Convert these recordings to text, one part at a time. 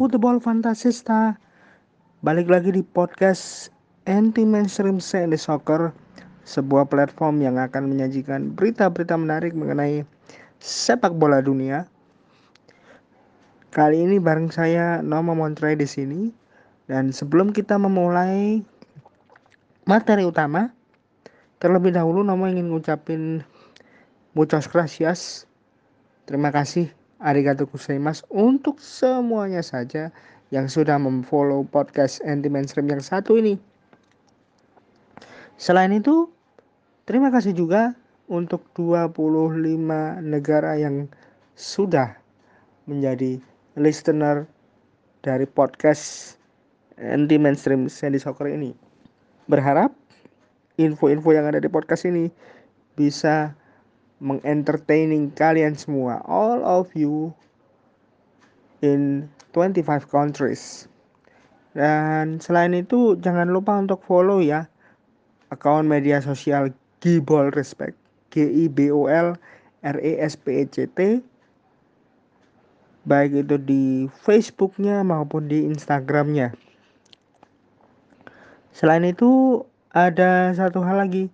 Football Fantasista. Balik lagi di podcast Anti Mainstream Sandy Soccer Sebuah platform yang akan menyajikan berita-berita menarik mengenai sepak bola dunia. Kali ini bareng saya Noma Montre di sini. Dan sebelum kita memulai materi utama Terlebih dahulu Noma ingin ngucapin muchas gracias. Terima kasih arigato gozaimasu untuk semuanya saja yang sudah memfollow podcast anti mainstream yang satu ini. Selain itu, terima kasih juga untuk 25 negara yang sudah menjadi listener dari podcast anti mainstream Sandy Soccer ini. Berharap info-info yang ada di podcast ini bisa mengentertaining kalian semua, all of you in 25 countries. Dan selain itu jangan lupa untuk follow ya akun media sosial Gibol Respect, G I B O L R E S P E C T baik itu di Facebooknya maupun di Instagramnya. Selain itu ada satu hal lagi,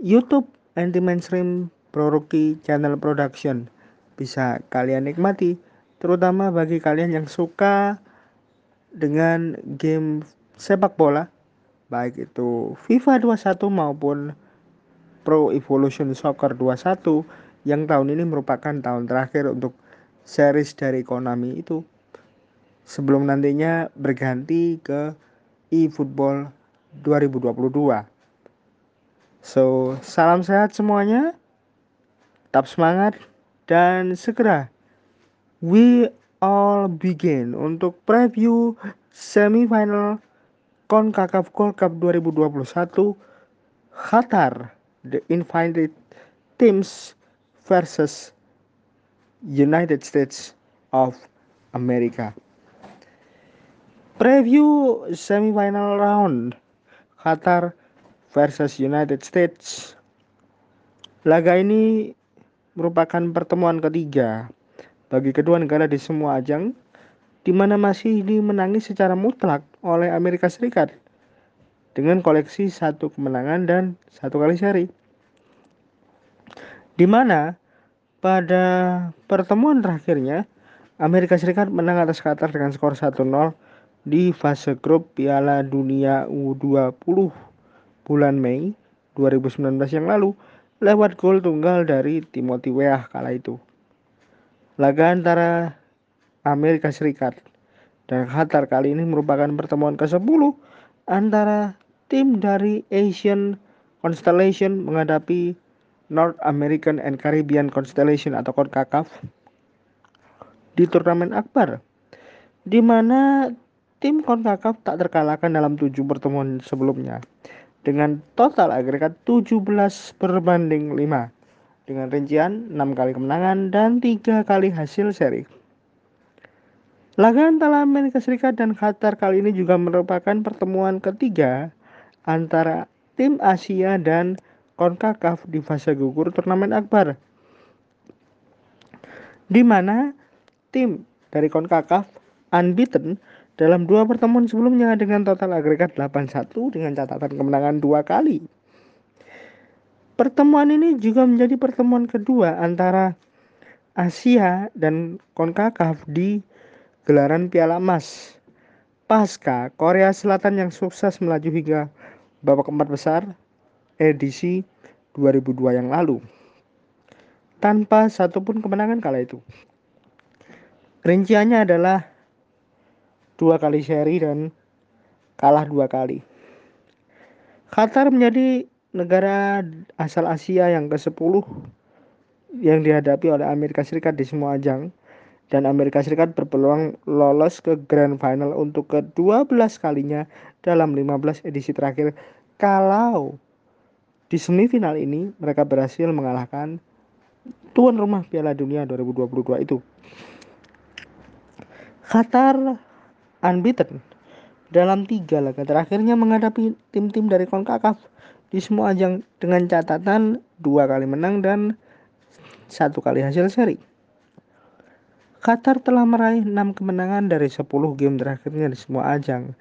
YouTube anti mainstream Proroki Channel Production bisa kalian nikmati terutama bagi kalian yang suka dengan game sepak bola baik itu FIFA 21 maupun Pro Evolution Soccer 21 yang tahun ini merupakan tahun terakhir untuk series dari Konami itu sebelum nantinya berganti ke eFootball 2022. So, salam sehat semuanya. Tetap semangat dan segera we all begin untuk preview semifinal CONCACAF Gold Cup 2021 Qatar the invited teams versus United States of America. Preview semifinal round Qatar versus United States. Laga ini merupakan pertemuan ketiga bagi kedua negara di semua ajang di mana masih dimenangi secara mutlak oleh Amerika Serikat dengan koleksi satu kemenangan dan satu kali seri. Di mana pada pertemuan terakhirnya Amerika Serikat menang atas Qatar dengan skor 1-0 di fase grup Piala Dunia U20 bulan Mei 2019 yang lalu lewat gol tunggal dari Timothy Weah kala itu. Laga antara Amerika Serikat dan Qatar kali ini merupakan pertemuan ke-10 antara tim dari Asian Constellation menghadapi North American and Caribbean Constellation atau CONCACAF di turnamen akbar di mana tim CONCACAF tak terkalahkan dalam tujuh pertemuan sebelumnya dengan total agregat 17 berbanding 5 dengan rincian 6 kali kemenangan dan 3 kali hasil seri. Laga antara Amerika Serikat dan Qatar kali ini juga merupakan pertemuan ketiga antara tim Asia dan CONCACAF di fase gugur turnamen akbar. Di mana tim dari CONCACAF unbeaten dalam dua pertemuan sebelumnya dengan total agregat 8-1 dengan catatan kemenangan dua kali. Pertemuan ini juga menjadi pertemuan kedua antara Asia dan CONCACAF di gelaran Piala Emas. Pasca Korea Selatan yang sukses melaju hingga babak empat besar edisi 2002 yang lalu. Tanpa satupun kemenangan kala itu. Rinciannya adalah dua kali seri dan kalah dua kali. Qatar menjadi negara asal Asia yang ke-10 yang dihadapi oleh Amerika Serikat di semua ajang dan Amerika Serikat berpeluang lolos ke Grand Final untuk ke-12 kalinya dalam 15 edisi terakhir kalau di semifinal ini mereka berhasil mengalahkan tuan rumah Piala Dunia 2022 itu. Qatar unbeaten dalam tiga laga terakhirnya menghadapi tim-tim dari CONCACAF di semua ajang dengan catatan dua kali menang dan satu kali hasil seri. Qatar telah meraih 6 kemenangan dari 10 game terakhirnya di semua ajang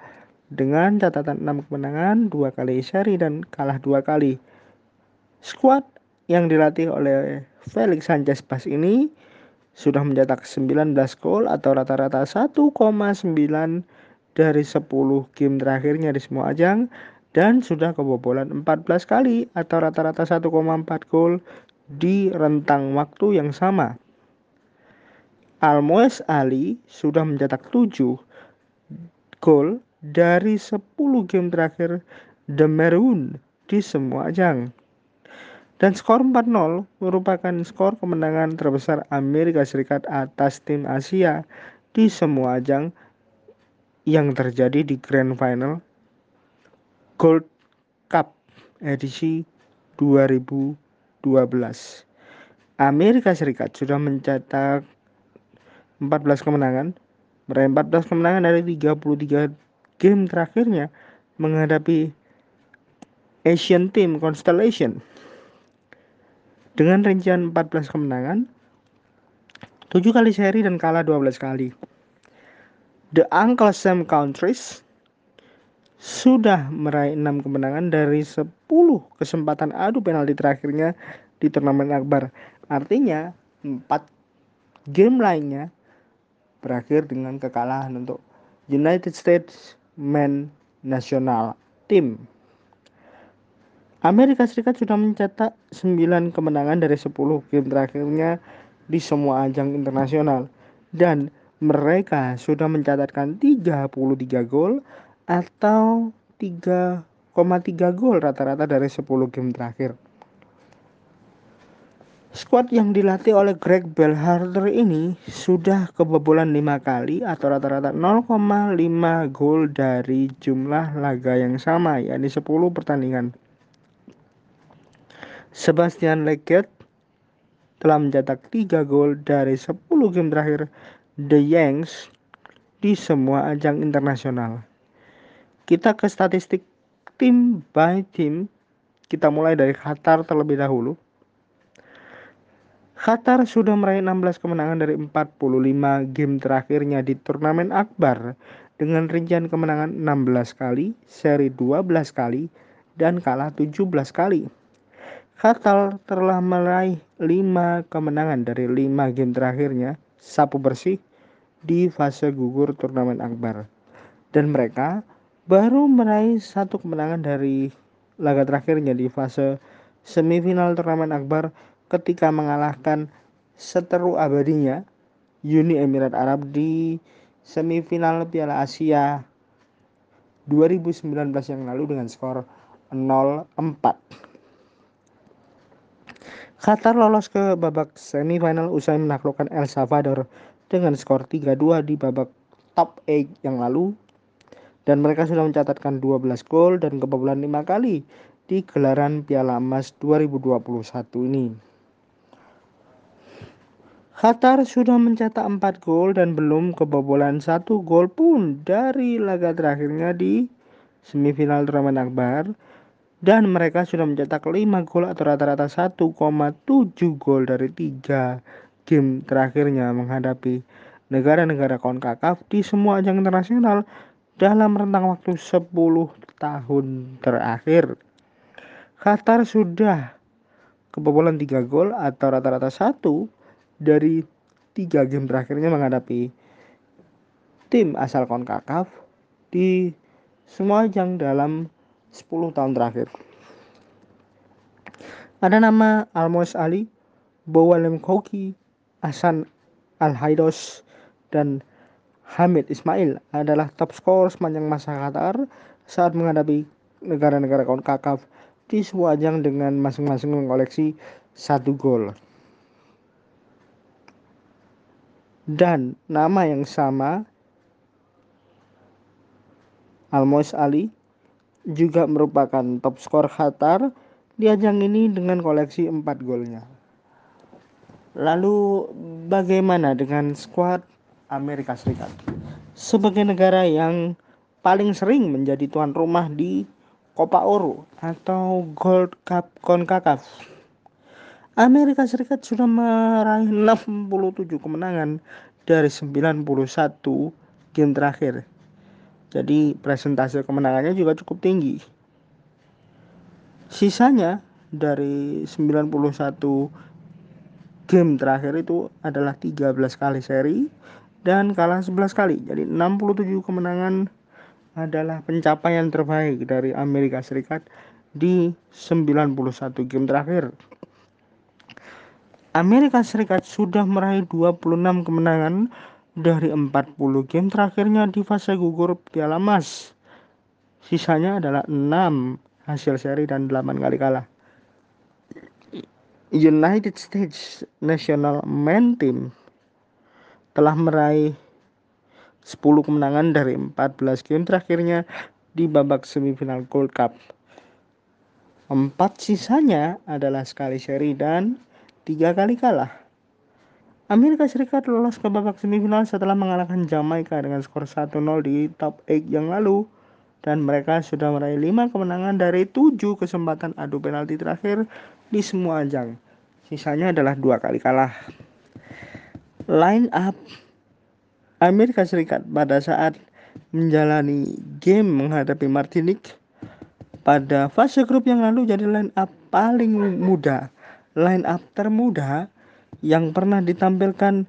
dengan catatan 6 kemenangan, 2 kali seri dan kalah 2 kali. Skuad yang dilatih oleh Felix Sanchez Pas ini sudah mencetak 19 gol atau rata-rata 1,9 dari 10 game terakhirnya di semua ajang dan sudah kebobolan 14 kali atau rata-rata 1,4 gol di rentang waktu yang sama. Almoes Ali sudah mencetak 7 gol dari 10 game terakhir The Maroon di semua ajang. Dan skor 4-0 merupakan skor kemenangan terbesar Amerika Serikat atas tim Asia di semua ajang yang terjadi di Grand Final Gold Cup edisi 2012. Amerika Serikat sudah mencetak 14 kemenangan, meraih 14 kemenangan dari 33 game terakhirnya menghadapi Asian Team Constellation. Dengan rincian 14 kemenangan, 7 kali seri dan kalah 12 kali. The Uncle Sam Countries sudah meraih 6 kemenangan dari 10 kesempatan adu penalti terakhirnya di turnamen akbar. Artinya 4 game lainnya berakhir dengan kekalahan untuk United States Men National Team. Amerika Serikat sudah mencetak 9 kemenangan dari 10 game terakhirnya di semua ajang internasional dan mereka sudah mencatatkan 33 gol atau 3,3 gol rata-rata dari 10 game terakhir. Squad yang dilatih oleh Greg Belharter ini sudah kebobolan 5 kali atau rata-rata 0,5 gol dari jumlah laga yang sama yakni 10 pertandingan. Sebastian Leggett telah mencetak 3 gol dari 10 game terakhir The Yanks di semua ajang internasional. Kita ke statistik tim by tim. Kita mulai dari Qatar terlebih dahulu. Qatar sudah meraih 16 kemenangan dari 45 game terakhirnya di turnamen akbar dengan rincian kemenangan 16 kali, seri 12 kali, dan kalah 17 kali. Qatar telah meraih 5 kemenangan dari 5 game terakhirnya sapu bersih di fase gugur turnamen akbar. Dan mereka baru meraih satu kemenangan dari laga terakhirnya di fase semifinal turnamen akbar ketika mengalahkan seteru abadinya Uni Emirat Arab di semifinal Piala Asia 2019 yang lalu dengan skor 0-4. Qatar lolos ke babak semifinal usai menaklukkan El Salvador dengan skor 3-2 di babak top 8 yang lalu dan mereka sudah mencatatkan 12 gol dan kebobolan 5 kali di gelaran Piala Emas 2021 ini. Qatar sudah mencetak 4 gol dan belum kebobolan 1 gol pun dari laga terakhirnya di semifinal turnamen akbar dan mereka sudah mencetak 5 gol atau rata-rata 1,7 gol dari 3 game terakhirnya menghadapi negara-negara CONCACAF di semua ajang internasional dalam rentang waktu 10 tahun terakhir. Qatar sudah kebobolan 3 gol atau rata-rata satu dari tiga game terakhirnya menghadapi tim asal CONCACAF di semua ajang dalam 10 tahun terakhir. Ada nama Almos Ali, Bowalem Koki, Hasan Al-Haidos, dan Hamid Ismail adalah top skor sepanjang masa Qatar saat menghadapi negara-negara CONCACAF di sebuah ajang dengan masing-masing mengoleksi satu gol. Dan nama yang sama Almos Ali juga merupakan top skor Qatar di ajang ini dengan koleksi 4 golnya. Lalu bagaimana dengan skuad Amerika Serikat. Sebagai negara yang paling sering menjadi tuan rumah di Copa Oro atau Gold Cup CONCACAF. Amerika Serikat sudah meraih 67 kemenangan dari 91 game terakhir. Jadi presentase kemenangannya juga cukup tinggi. Sisanya dari 91 game terakhir itu adalah 13 kali seri dan kalah 11 kali. Jadi 67 kemenangan adalah pencapaian terbaik dari Amerika Serikat di 91 game terakhir. Amerika Serikat sudah meraih 26 kemenangan dari 40 game terakhirnya di fase gugur Piala Mas. Sisanya adalah 6 hasil seri dan 8 kali kalah. United States National Men Team telah meraih 10 kemenangan dari 14 game terakhirnya di babak semifinal Gold Cup. Empat sisanya adalah sekali seri dan tiga kali kalah. Amerika Serikat lolos ke babak semifinal setelah mengalahkan Jamaika dengan skor 1-0 di top 8 yang lalu dan mereka sudah meraih 5 kemenangan dari 7 kesempatan adu penalti terakhir di semua ajang. Sisanya adalah dua kali kalah. Line up Amerika Serikat pada saat menjalani game menghadapi Martinique pada fase grup yang lalu jadi line up paling muda line up termuda yang pernah ditampilkan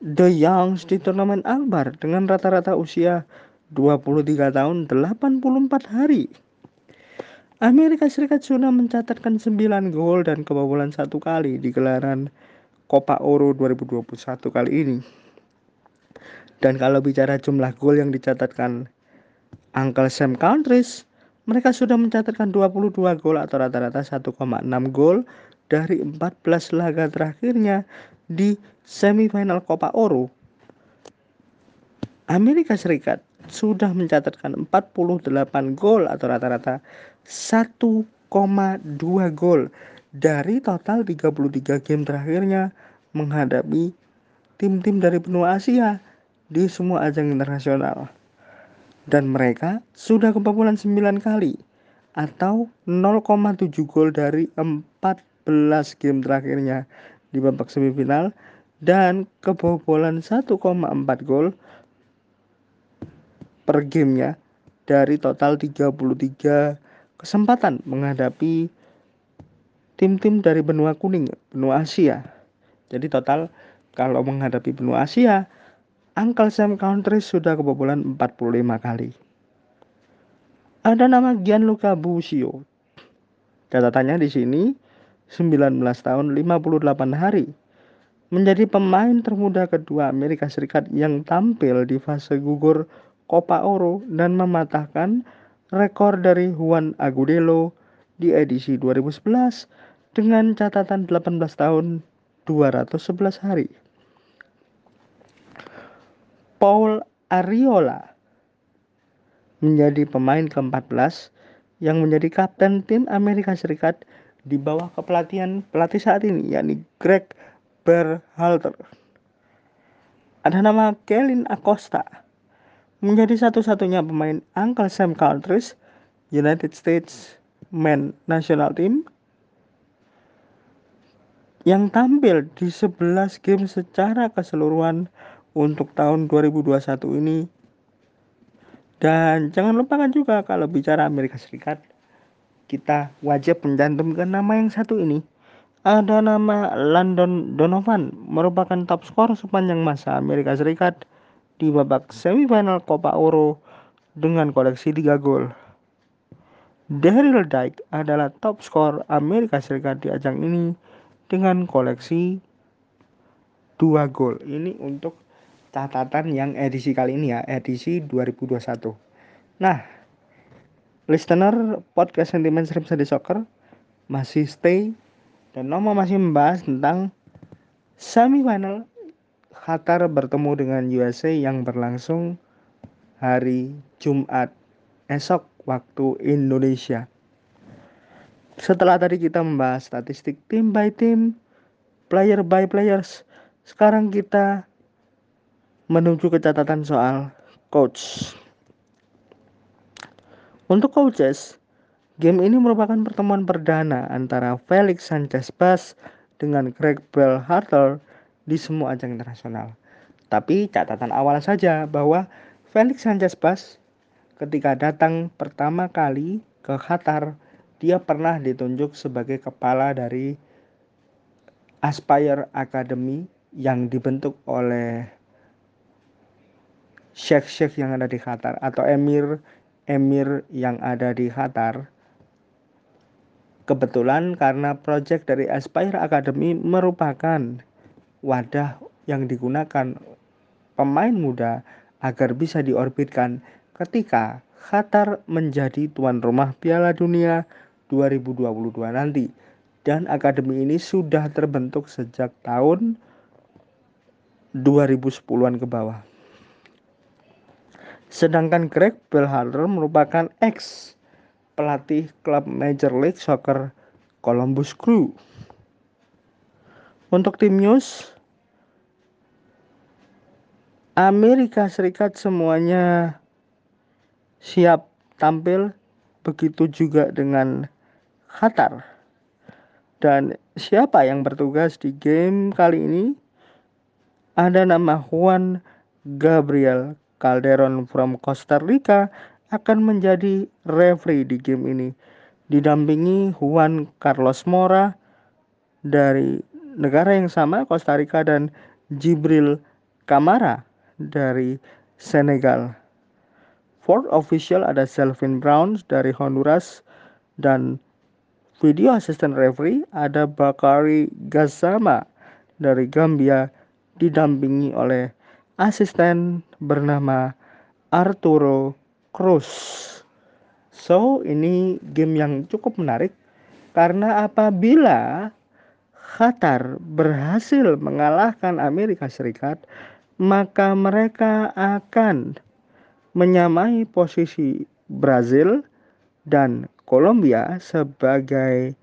The Youngs di turnamen Akbar dengan rata-rata usia 23 tahun 84 hari. Amerika Serikat sudah mencatatkan 9 gol dan kebobolan satu kali di gelaran Copa Oro 2021 kali ini. Dan kalau bicara jumlah gol yang dicatatkan Uncle Sam Countries, mereka sudah mencatatkan 22 gol atau rata-rata 1,6 gol dari 14 laga terakhirnya di semifinal Copa Oro. Amerika Serikat sudah mencatatkan 48 gol atau rata-rata 1,2 gol dari total 33 game terakhirnya menghadapi tim-tim dari benua Asia di semua ajang internasional. Dan mereka sudah kebobolan 9 kali atau 0,7 gol dari 4 11 game terakhirnya di babak semifinal dan kebobolan 1,4 gol per gamenya dari total 33 kesempatan menghadapi tim-tim dari benua kuning, benua Asia. Jadi total kalau menghadapi benua Asia, Uncle Sam Country sudah kebobolan 45 kali. Ada nama Gianluca Busio. Catatannya di sini 19 tahun 58 hari menjadi pemain termuda kedua Amerika Serikat yang tampil di fase gugur Copa Oro dan mematahkan rekor dari Juan Agudelo di edisi 2011 dengan catatan 18 tahun 211 hari. Paul Ariola menjadi pemain ke-14 yang menjadi kapten tim Amerika Serikat di bawah kepelatihan pelatih saat ini yakni Greg Berhalter. Ada nama Kelin Acosta menjadi satu-satunya pemain Uncle Sam Countries United States Men National Team yang tampil di 11 game secara keseluruhan untuk tahun 2021 ini. Dan jangan lupakan juga kalau bicara Amerika Serikat, kita wajib mencantumkan nama yang satu ini. Ada nama Landon Donovan, merupakan top skor sepanjang masa Amerika Serikat di babak semifinal Copa Oro dengan koleksi 3 gol. Daryl Dyke adalah top skor Amerika Serikat di ajang ini dengan koleksi 2 gol. Ini untuk catatan yang edisi kali ini ya, edisi 2021. Nah, listener podcast sentimen Serem di Soccer masih stay dan Nomo masih membahas tentang semifinal Qatar bertemu dengan USA yang berlangsung hari Jumat esok waktu Indonesia. Setelah tadi kita membahas statistik tim by tim, player by players, sekarang kita menuju ke catatan soal coach. Untuk coaches, game ini merupakan pertemuan perdana antara Felix Sanchez Bas dengan Greg Bell Harter di semua ajang internasional. Tapi catatan awal saja bahwa Felix Sanchez Bas ketika datang pertama kali ke Qatar, dia pernah ditunjuk sebagai kepala dari Aspire Academy yang dibentuk oleh syekh-syekh yang ada di Qatar atau emir emir yang ada di Qatar. Kebetulan karena proyek dari Aspire Academy merupakan wadah yang digunakan pemain muda agar bisa diorbitkan ketika Qatar menjadi tuan rumah Piala Dunia 2022 nanti. Dan akademi ini sudah terbentuk sejak tahun 2010-an ke bawah. Sedangkan Greg Berhalter merupakan ex pelatih klub Major League Soccer Columbus Crew. Untuk tim news, Amerika Serikat semuanya siap tampil begitu juga dengan Qatar. Dan siapa yang bertugas di game kali ini? Ada nama Juan Gabriel Calderon from Costa Rica akan menjadi referee di game ini. Didampingi Juan Carlos Mora dari negara yang sama Costa Rica dan Jibril Kamara dari Senegal. Fourth official ada Selvin Brown dari Honduras dan video assistant referee ada Bakari Gazama dari Gambia didampingi oleh asisten bernama Arturo Cruz. So, ini game yang cukup menarik karena apabila Qatar berhasil mengalahkan Amerika Serikat, maka mereka akan menyamai posisi Brazil dan Kolombia sebagai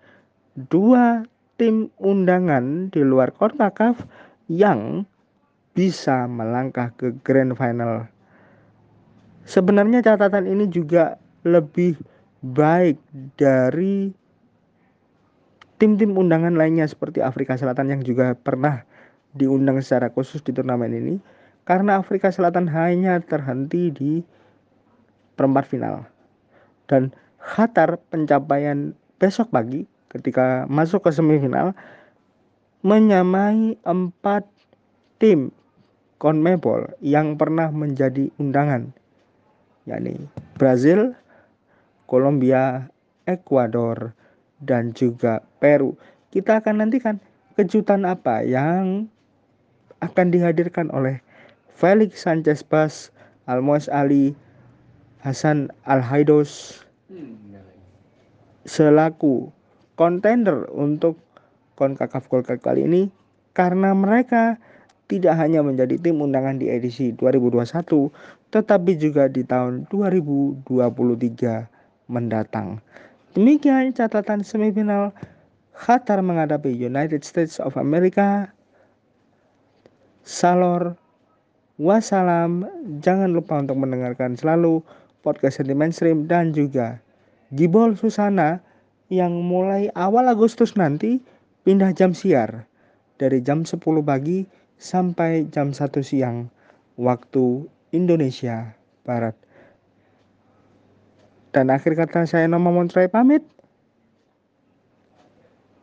dua tim undangan di luar CONCACAF yang bisa melangkah ke grand final. Sebenarnya catatan ini juga lebih baik dari tim-tim undangan lainnya seperti Afrika Selatan yang juga pernah diundang secara khusus di turnamen ini karena Afrika Selatan hanya terhenti di perempat final. Dan Qatar pencapaian besok pagi ketika masuk ke semifinal menyamai empat tim CONMEBOL yang pernah menjadi undangan yakni Brazil, Kolombia, Ekuador, dan juga Peru. Kita akan nantikan kejutan apa yang akan dihadirkan oleh Felix Sanchez Bas, Almoes Ali, Hasan Al-Haidos selaku kontender untuk CONCACAF Gold Cup kali ini karena mereka tidak hanya menjadi tim undangan di edisi 2021 tetapi juga di tahun 2023 mendatang. Demikian catatan semifinal Qatar menghadapi United States of America Salor, wassalam. Jangan lupa untuk mendengarkan selalu podcast Sentimen Stream dan juga Gibol Susana yang mulai awal Agustus nanti pindah jam siar dari jam 10 pagi sampai jam 1 siang waktu Indonesia Barat. Dan akhir kata saya Noma Montreal pamit.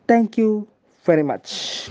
Thank you very much.